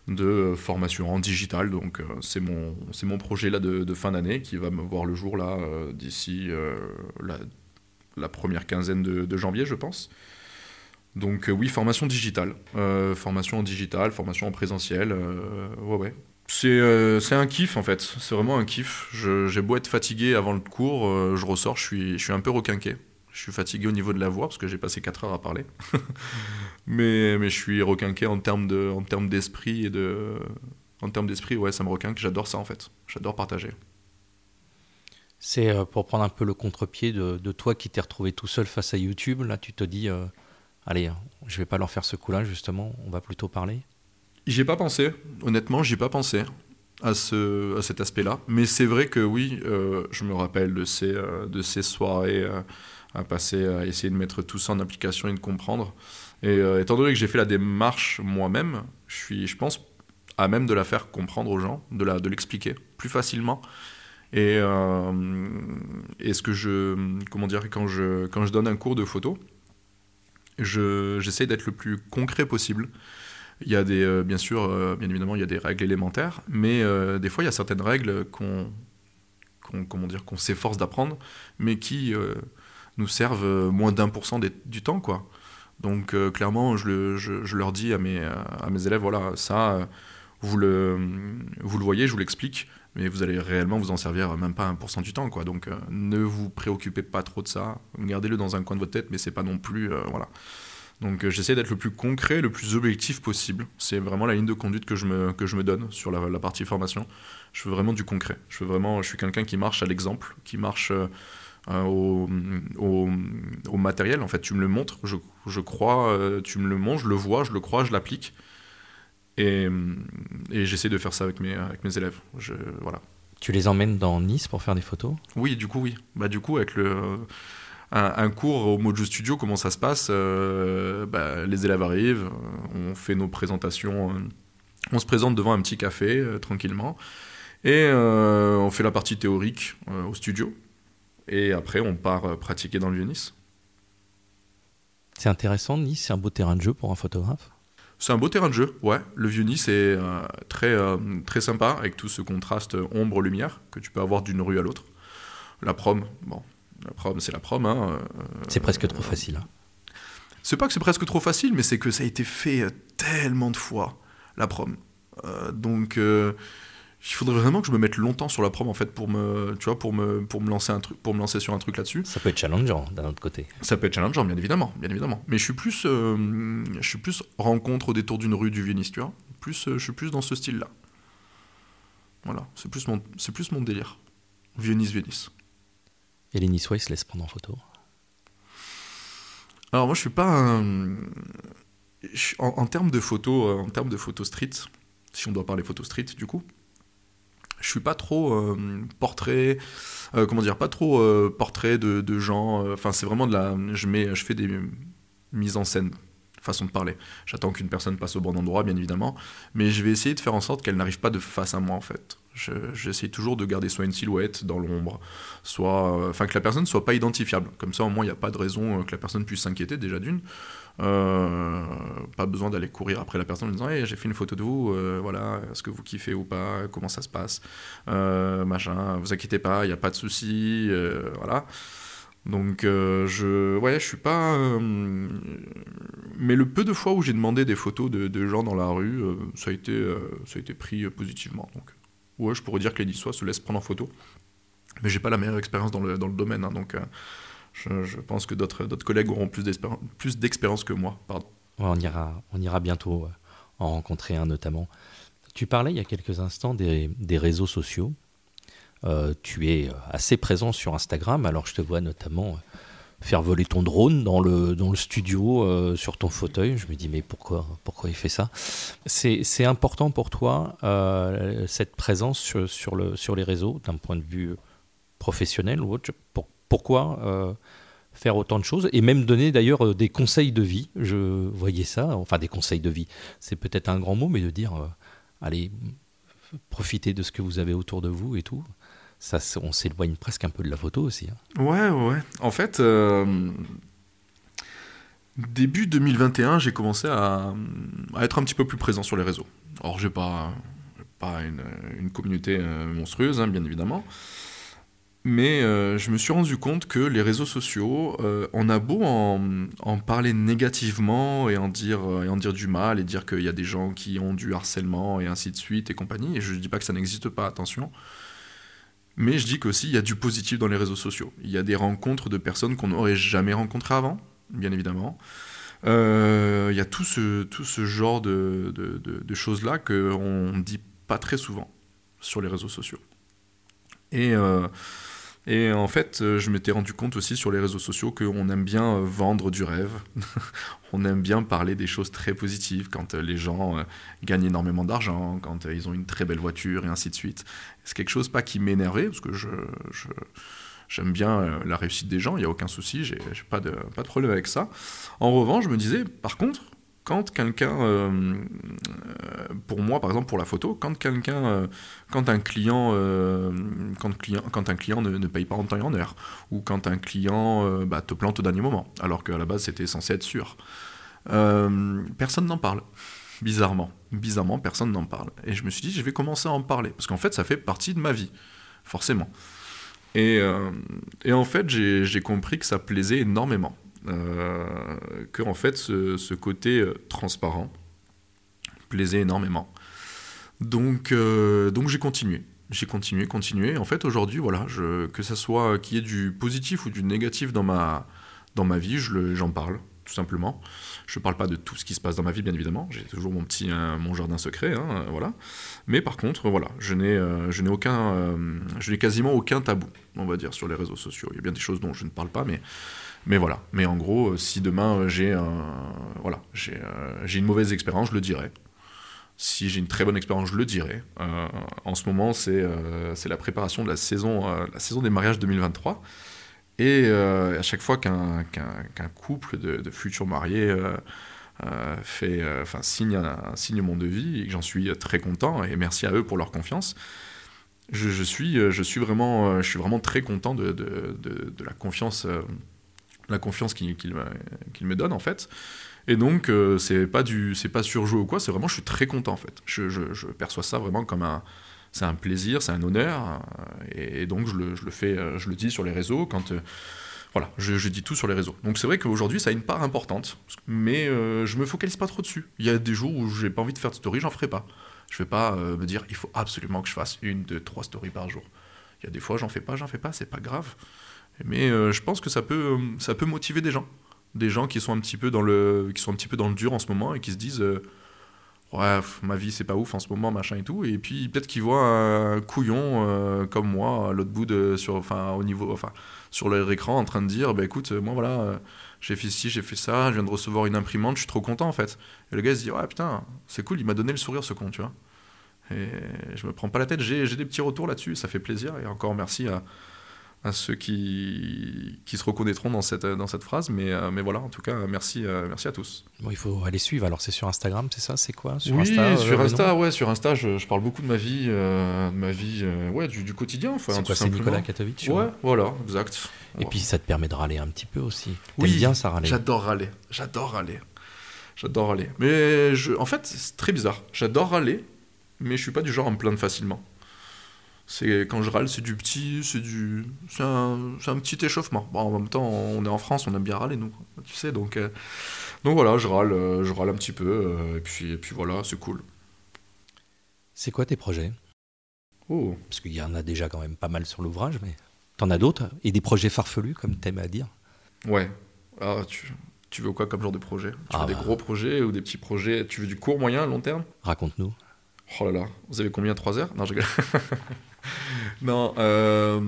de formation en digital. Donc euh, c'est mon, mon projet là de, fin d'année qui va me voir le jour là euh, d'ici la, première quinzaine de, janvier, je pense. Donc oui, formation digitale. formation en digital, formation en présentiel. ouais, ouais. C'est, c'est un kiff en fait, c'est vraiment un kiff. j'ai beau être fatigué avant le cours, je ressors, je suis, je suis un peu requinqué. Je suis fatigué au niveau de la voix parce que j'ai passé 4 heures à parler. mais, mais je suis requinqué en termes, de, en termes d'esprit et de. En termes d'esprit, ouais, ça me requinque. J'adore ça en fait. J'adore partager. C'est euh, pour prendre un peu le contre-pied de, de, toi qui t'es retrouvé tout seul face à YouTube. Là, tu te dis, euh, allez, je vais pas leur faire ce coup-là, justement. On va plutôt parler. J'ai pas pensé. Honnêtement, j'ai pas pensé à, ce, à cet aspect-là. Mais c'est vrai que oui, euh, je me rappelle de ces, de ces soirées à passer, à essayer de mettre tout ça en application et de comprendre. Et étant donné que j'ai fait la démarche moi-même, je suis, je pense, à même de la faire comprendre aux gens, de la, de l'expliquer plus facilement. Et, et ce que je, comment dire, quand je, quand je donne un cours de photo, j'essaie d'être le plus concret possible. Il y a des, euh, bien sûr, euh, bien évidemment, il y a des règles élémentaires, mais euh, des fois, il y a certaines règles qu'on, comment dire, qu'on s'efforce d'apprendre, mais qui nous servent moins d'un pour cent du temps, quoi. Donc, clairement, je, le, je, je, leur dis à mes, à mes élèves, voilà, ça, vous le, vous le voyez, je vous l'explique, mais vous allez réellement vous en servir même pas 1% du temps, quoi. Donc, ne vous préoccupez pas trop de ça, gardez-le dans un coin de votre tête, mais c'est pas non plus, voilà. Donc euh, j'essaie d'être le plus concret, le plus objectif possible. C'est vraiment la ligne de conduite que je me, que je me donne sur la, partie formation. Je veux vraiment du concret. Je, veux vraiment, je suis quelqu'un qui marche à l'exemple, qui marche euh, euh, au, au, matériel. En fait, tu me le montres, je, je crois, tu me le montres, je le vois, je le crois, je l'applique. Et, et j'essaie de faire ça avec mes, avec mes élèves. Je, voilà. Tu les emmènes dans Nice pour faire des photos? Oui, du coup, oui. Bah, du coup, avec le un, cours au Mojo Studio, comment ça se passe? Euh, bah, Les élèves arrivent, on fait nos présentations, euh, on se présente devant un petit café euh, tranquillement, et on fait la partie théorique au studio, et après on part pratiquer dans le Vieux-Nice. C'est intéressant, Nice, c'est un beau terrain de jeu pour un photographe c'est un beau terrain de jeu, ouais. Le Vieux-Nice est très, très sympa avec tout ce contraste ombre-lumière que tu peux avoir d'une rue à l'autre. La prom, bon, la prom, c'est la prom. Hein, euh, c'est presque trop facile. Hein. C'est pas que c'est presque trop facile, mais c'est que ça a été fait euh, tellement de fois, la prom. Euh, donc, il faudrait vraiment que je me mette longtemps sur la prom, en fait, pour me, tu vois, pour me, pour me, lancer, un truc, pour me lancer sur un truc là-dessus. Ça peut être challengeant, d'un autre côté. Ça peut être challengeant, bien évidemment. Bien évidemment. Mais je suis plus, je suis plus rencontre au détour d'une rue du vieux tu vois. Plus, je suis plus dans ce style-là. Voilà, c'est plus, mon, plus mon délire. Vieux-Nice, et les Niçois, ils se laissent prendre en photo Alors moi, je suis pas un... En, termes de photos, euh, en termes de photos street, si on doit parler photos street, du coup, je suis pas trop euh, portrait, euh, comment dire, pas trop portrait de, gens. Enfin, c'est vraiment de la, je mets, je fais des mises en scène façon de parler. J'attends qu'une personne passe au bon endroit, bien évidemment, mais je vais essayer de faire en sorte qu'elle n'arrive pas de face à moi, en fait. J'essaie toujours de garder soit une silhouette dans l'ombre, soit, euh, enfin que la personne ne soit pas identifiable. Comme ça, au moins, il n'y a pas de raison euh, que la personne puisse s'inquiéter déjà d'une. Euh, pas besoin d'aller courir après la personne en disant hey, j'ai fait une photo de vous, voilà, est-ce que vous kiffez ou pas, comment ça se passe, machin, vous inquiétez pas, il n'y a pas de souci, voilà. Donc euh, je ouais, je suis pas euh, mais le peu de fois où j'ai demandé des photos de, gens dans la rue, euh, ça a été ça a été pris positivement. Donc ouais, je pourrais dire que les Niçois se laissent prendre en photo. Mais j'ai pas la meilleure expérience dans le, dans le domaine hein, donc je, pense que d'autres collègues auront plus d'expérience que moi, on ira on ira bientôt en rencontrer un notamment. Tu parlais il y a quelques instants des, réseaux sociaux. Euh, tu es assez présent sur Instagram, alors je te vois notamment faire voler ton drone dans le, studio euh, sur ton fauteuil. Je me dis, mais pourquoi, pourquoi il fait ça? C'est important pour toi, euh, cette présence sur, sur, le, sur les réseaux, d'un point de vue professionnel ou autre? Pourquoi faire autant de choses et même donner d'ailleurs des conseils de vie Je voyais ça, enfin des conseils de vie, c'est peut-être un grand mot, mais de dire, allez, profitez de ce que vous avez autour de vous et tout ça, on s'éloigne presque un peu de la photo aussi. Hein. Ouais, ouais. En fait, euh, début 2021, j'ai commencé à, être un petit peu plus présent sur les réseaux. Or, j'ai pas, pas une, communauté euh, monstrueuse, hein, bien évidemment. Mais euh, je me suis rendu compte que les réseaux sociaux, on a beau en, en, parler négativement et en, dire, et en dire du mal et dire qu'il y a des gens qui ont du harcèlement et ainsi de suite et compagnie. Et je ne dis pas que ça n'existe pas, attention. Mais je dis qu'aussi, il y a du positif dans les réseaux sociaux. Il y a des rencontres de personnes qu'on n'aurait jamais rencontrées avant, bien évidemment. Euh, il y a tout ce, tout ce genre de, de, de, choses-là qu'on ne dit pas très souvent sur les réseaux sociaux. Et, euh, et en fait, je m'étais rendu compte aussi sur les réseaux sociaux qu'on aime bien vendre du rêve. on aime bien parler des choses très positives quand les gens euh, gagnent énormément d'argent, quand ils ont une très belle voiture et ainsi de suite. C'est quelque chose pas qui m'énervait, parce que J'aime bien la réussite des gens, il n'y a aucun souci, j'ai pas de, pas de problème avec ça. En revanche, je me disais, par contre, quand quelqu'un, euh, pour moi par exemple pour la photo, quand quelqu'un, euh, quand un client, euh, quand, client quand un client ne, paye pas en temps et en heure, ou quand un client bah, te plante au dernier moment, alors qu'à la base c'était censé être sûr, personne n'en parle. Bizarrement, bizarrement, personne n'en parle. Et je me suis dit, je vais commencer à en parler, parce qu'en fait, ça fait partie de ma vie, forcément. Et, et en fait, j'ai compris que ça plaisait énormément. Euh, que en fait ce, côté euh, transparent plaisait énormément. Donc, euh, donc j'ai continué. J'ai continué, continué. En fait, aujourd'hui, voilà, que ça soit qu'il y ait du positif ou du négatif dans ma, dans ma vie, j'en parle, tout simplement. Je ne parle pas de tout ce qui se passe dans ma vie, bien évidemment. J'ai toujours mon petit mon jardin secret, hein, voilà. Mais par contre, voilà, je n'ai n'ai aucun, je n'ai quasiment aucun tabou, on va dire, sur les réseaux sociaux. Il y a bien des choses dont je ne parle pas, mais mais voilà. Mais en gros, euh, si demain euh, j'ai voilà, euh, j'ai une mauvaise expérience, je le dirai. Si j'ai une très bonne expérience, je le dirai. en ce moment, c'est c'est la préparation de la saison, la saison des mariages 2023. Et à chaque fois qu'un couple de, futurs mariés fait, enfin, signe, un, signe mon devis j'en suis très content, et merci à eux pour leur confiance, je, suis, je, suis vraiment, je suis vraiment très content de, la confiance la confiance qu'il me donne en fait. Et donc euh, c'est pas pas surjoué ou quoi, c'est vraiment je suis très content en fait. Je, perçois ça vraiment comme un c'est un plaisir, c'est un honneur et, donc je le, fais euh, je le dis sur les réseaux quand euh, voilà, je, dis tout sur les réseaux. Donc c'est vrai qu'aujourd'hui ça a une part importante, mais je me focalise pas trop dessus. Il y a des jours où j'ai pas envie de faire de story, j'en ferai pas. Je vais pas me dire il faut absolument que je fasse une, deux, trois stories par jour. Il y a des fois j'en fais pas, j'en fais pas, c'est pas grave. Mais euh, je pense que ça peut, euh, ça peut motiver des gens. Des gens qui sont, un petit peu dans le, qui sont un petit peu dans le dur en ce moment et qui se disent euh, Ouais, ma vie c'est pas ouf en ce moment, machin et tout. Et puis peut-être qu'ils voient un couillon comme moi à l'autre bout de. Sur, enfin, au niveau, enfin, sur leur écran en train de dire Bah écoute, moi voilà, j'ai fait ci, j'ai fait ça, je viens de recevoir une imprimante, je suis trop content en fait. Et le gars se dit Ouais, putain, c'est cool, il m'a donné le sourire ce con, tu vois. Et je me prends pas la tête, j'ai des petits retours là-dessus, ça fait plaisir. Et encore merci à à ceux qui, qui se reconnaîtront dans cette, dans cette phrase. Mais, euh, mais voilà, en tout cas, merci, euh, merci à tous. Bon, il faut aller suivre. Alors, c'est sur Instagram, c'est ça C'est quoi? Sur Oui, Insta, sur euh, Insta, ouais, sur Insta, je, parle beaucoup de ma vie, de ma vie ouais, du, du quotidien. Enfin, c'est quoi, c'est Nicolas Katovic Ouais, voilà, exact. Et puis, ça te permet de râler un petit peu aussi. Oui, bien ça râler J'adore râler. J'adore râler. J'adore râler. Mais je, en fait, c'est très bizarre. J'adore râler, mais je suis pas du genre à me plaindre facilement. C'est quand je râle, c'est du petit, c'est du, c'est un, un, petit échauffement. Bon, en même temps, on est en France, on aime bien râler, nous, tu sais. Donc, euh, donc voilà, je râle, euh, je râle un petit peu, euh, et puis, et puis voilà, c'est cool. C'est quoi tes projets? Oh. Parce qu'il y en a déjà quand même pas mal sur l'ouvrage, mais t'en as d'autres? Et des projets farfelus, comme t'aimes à dire? Ouais. Ah, tu, tu veux quoi comme genre de projet? Tu ah veux des bah. gros projets ou des petits projets? Tu veux du court, moyen, long terme? Raconte-nous. Oh là là, vous avez combien? 3 heures? Non, je non. Euh,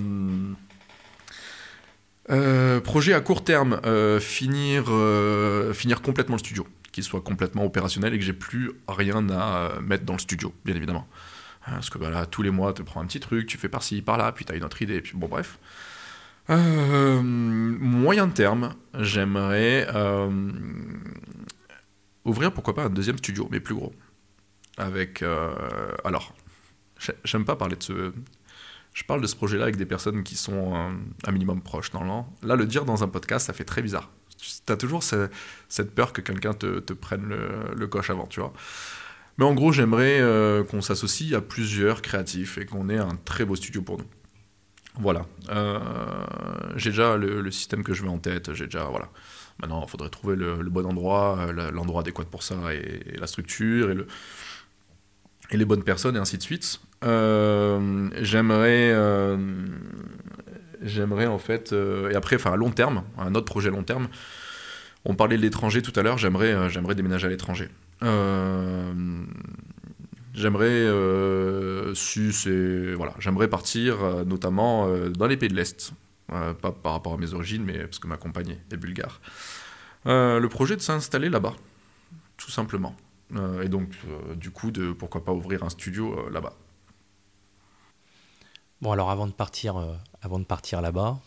euh, projet à court terme, euh, finir, finir complètement le studio, qu'il soit complètement opérationnel et que j'ai plus rien à mettre dans le studio, bien évidemment. Parce que voilà, tous les mois, tu prends un petit truc, tu fais par-ci, par-là, puis tu as une autre idée, puis bon, bref. moyen terme, j'aimerais ouvrir, pourquoi pas, un deuxième studio, mais plus gros. Avec. alors, J'aime pas parler de ce. Je parle de ce projet-là avec des personnes qui sont un, minimum proches. Dans Là, le dire dans un podcast, ça fait très bizarre. Tu as toujours cette peur que quelqu'un te, prenne le, coche avant, tu vois. Mais en gros, j'aimerais euh, qu'on s'associe à plusieurs créatifs et qu'on ait un très beau studio pour nous. Voilà. Euh, j'ai déjà le, système que je mets en tête. J'ai déjà voilà. Maintenant, il faudrait trouver le, bon endroit, euh, l'endroit adéquat pour ça et, la structure et le et les bonnes personnes et ainsi de suite. Euh, j'aimerais, euh, j'aimerais en fait, euh, et après, enfin à long terme, un autre projet long terme. On parlait de l'étranger tout à l'heure. J'aimerais, j'aimerais déménager à l'étranger. j'aimerais, c'est, voilà, j'aimerais partir notamment dans les pays de l'est, pas par rapport à mes origines, mais parce que ma compagne est bulgare. le projet de s'installer là-bas, tout simplement. Et donc, du coup, de pourquoi pas ouvrir un studio là-bas. Bon, alors avant de partir, euh, avant de partir là-bas,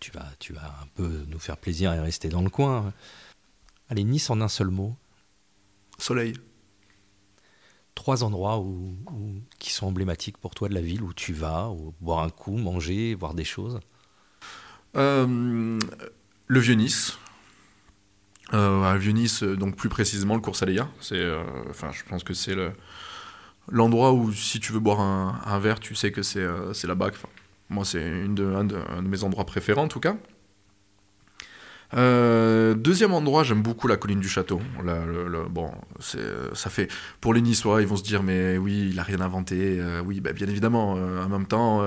tu, vas, tu vas un peu nous faire plaisir et rester dans le coin. Allez, Nice en un seul mot. Soleil. Trois endroits où, qui sont emblématiques pour toi de la ville où tu vas, boire un coup, manger, voir des choses. Euh, le Vieux Nice. Euh, à Vieux Nice, donc plus précisément le Cours Saléa. C'est, euh, enfin, je pense que c'est le, l'endroit où si tu veux boire un, verre, tu sais que c'est, c'est là-bas. moi, c'est une de, un, de, mes endroits préférés en tout cas. deuxième endroit, j'aime beaucoup la colline du château. bon, ça fait pour les Niçois, ils vont se dire mais oui, il a rien inventé. oui, bah, bien évidemment. en même temps,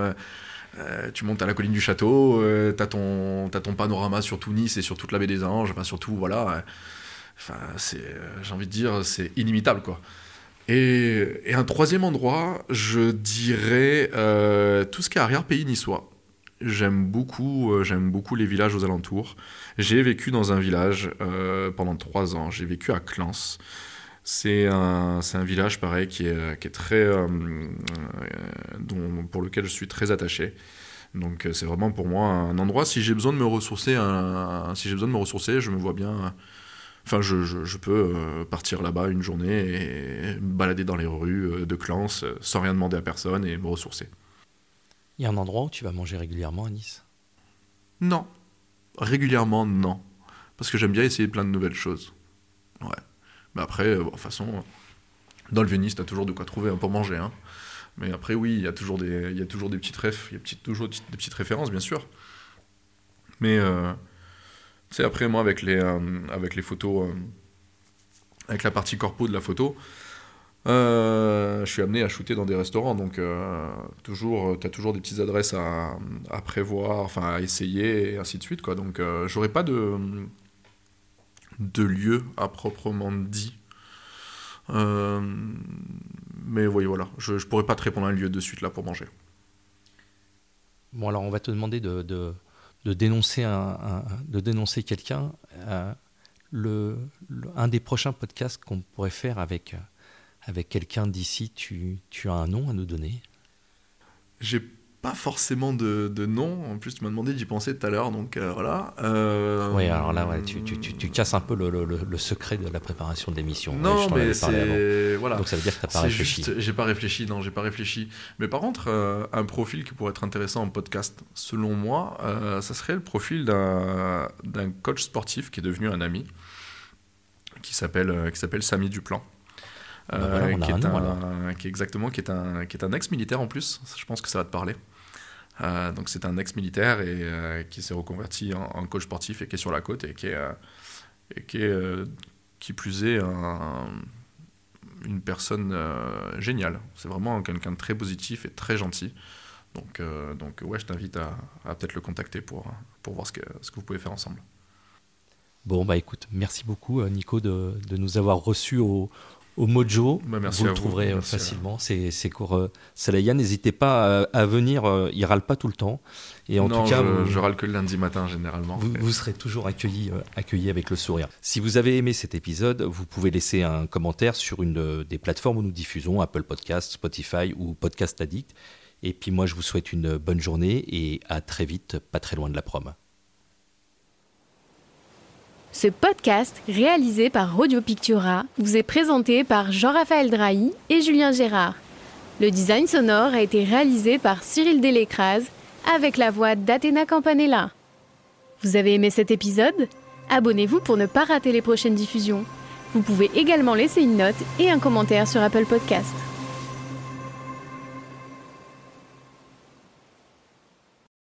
euh, tu montes à la colline du château, euh, t'as ton, ton panorama sur tout Nice et sur toute la baie des Anges, enfin surtout, voilà. Enfin, c'est, euh, j'ai envie de dire, c'est inimitable, quoi. Et, un troisième endroit, je dirais tout ce qui est arrière-pays niçois. J'aime beaucoup, j'aime beaucoup les villages aux alentours. J'ai vécu dans un village pendant trois ans. J'ai vécu à Clans. C'est un, un, village, pareil, qui est, qui est très. Euh, dont, pour lequel je suis très attaché. Donc, euh, c'est vraiment pour moi un endroit. Si j'ai besoin de me ressourcer, un, si j'ai besoin de me ressourcer, je me vois bien. Enfin, je, je, je peux euh, partir là-bas une journée et me balader dans les rues de Clans sans rien demander à personne et me ressourcer. Il y a un endroit où tu vas manger régulièrement à Nice? Non. Régulièrement, non. Parce que j'aime bien essayer plein de nouvelles choses. Ouais. Après, euh, de toute façon, dans le Venise, t'as toujours de quoi trouver un pour manger. Hein. Mais après, oui, il y a toujours des, y a toujours des petites des petites références, bien sûr. Mais, euh, c'est après, moi, avec les, euh, avec les photos, avec la partie corpo de la photo, je suis amené à shooter dans des restaurants, donc toujours, tu as toujours des petites adresses à, à, prévoir, enfin à essayer, et ainsi de suite. Quoi. Donc j'aurais pas de, de lieu à proprement dit. Euh, mais oui, voilà, je ne pourrais pas te répondre à un lieu de suite là pour manger. Bon, alors on va te demander de, de, dénoncer, un, de dénoncer quelqu'un. Euh, le, un des prochains podcasts qu'on pourrait faire avec, avec quelqu'un d'ici, tu, tu as un nom à nous donner? J'ai pas forcément de, de, nom. En plus, tu m'as demandé d'y penser tout à l'heure, donc euh, voilà. Euh... Oui, alors là, ouais, tu, tu, tu, casses un peu le, le, le, secret de la préparation de l'émission. Non, mais c'est voilà. Donc ça veut dire que t'as pas réfléchi. J'ai pas réfléchi, non, j'ai pas réfléchi. Mais par contre, euh, un profil qui pourrait être intéressant en podcast, selon moi, ça serait le profil d'un coach sportif qui est devenu un ami, qui s'appelle qui s'appelle Samy Duplan. Euh, qui, est un, qui, est exactement qui est un qui est un ex-militaire en plus. Je pense que ça va te parler. Euh, donc c'est un ex-militaire et euh, qui s'est reconverti en, coach sportif et qui est sur la côte et qui est et qui plus est une personne géniale. C'est vraiment quelqu'un de très positif et très gentil. Donc, donc ouais, je t'invite à, à peut-être le contacter pour, pour voir ce que, ce que vous pouvez faire ensemble. Bon, bah écoute, merci beaucoup Nico de, de nous avoir reçus au, au Mojo. Bah, vous le trouverez euh, facilement. C'est cours euh, Salaya. N'hésitez pas à, venir. Euh, il râle pas tout le temps. Et en tout cas, je, râle que le lundi matin généralement. Vous, serez toujours accueilli, accueilli avec le sourire. Si vous avez aimé cet épisode, vous pouvez laisser un commentaire sur une des plateformes où nous diffusons, Apple Podcast, Spotify ou Podcast Addict. Et puis moi, je vous souhaite une bonne journée et à très vite, pas très loin de la prom. Ce podcast, réalisé par Radio Pictura, vous est présenté par Jean-Raphaël Drahi et Julien Gérard. Le design sonore a été réalisé par Cyril Delécrase avec la voix d'Athéna Campanella. Vous avez aimé cet épisode? Abonnez-vous pour ne pas rater les prochaines diffusions. Vous pouvez également laisser une note et un commentaire sur Apple Podcast.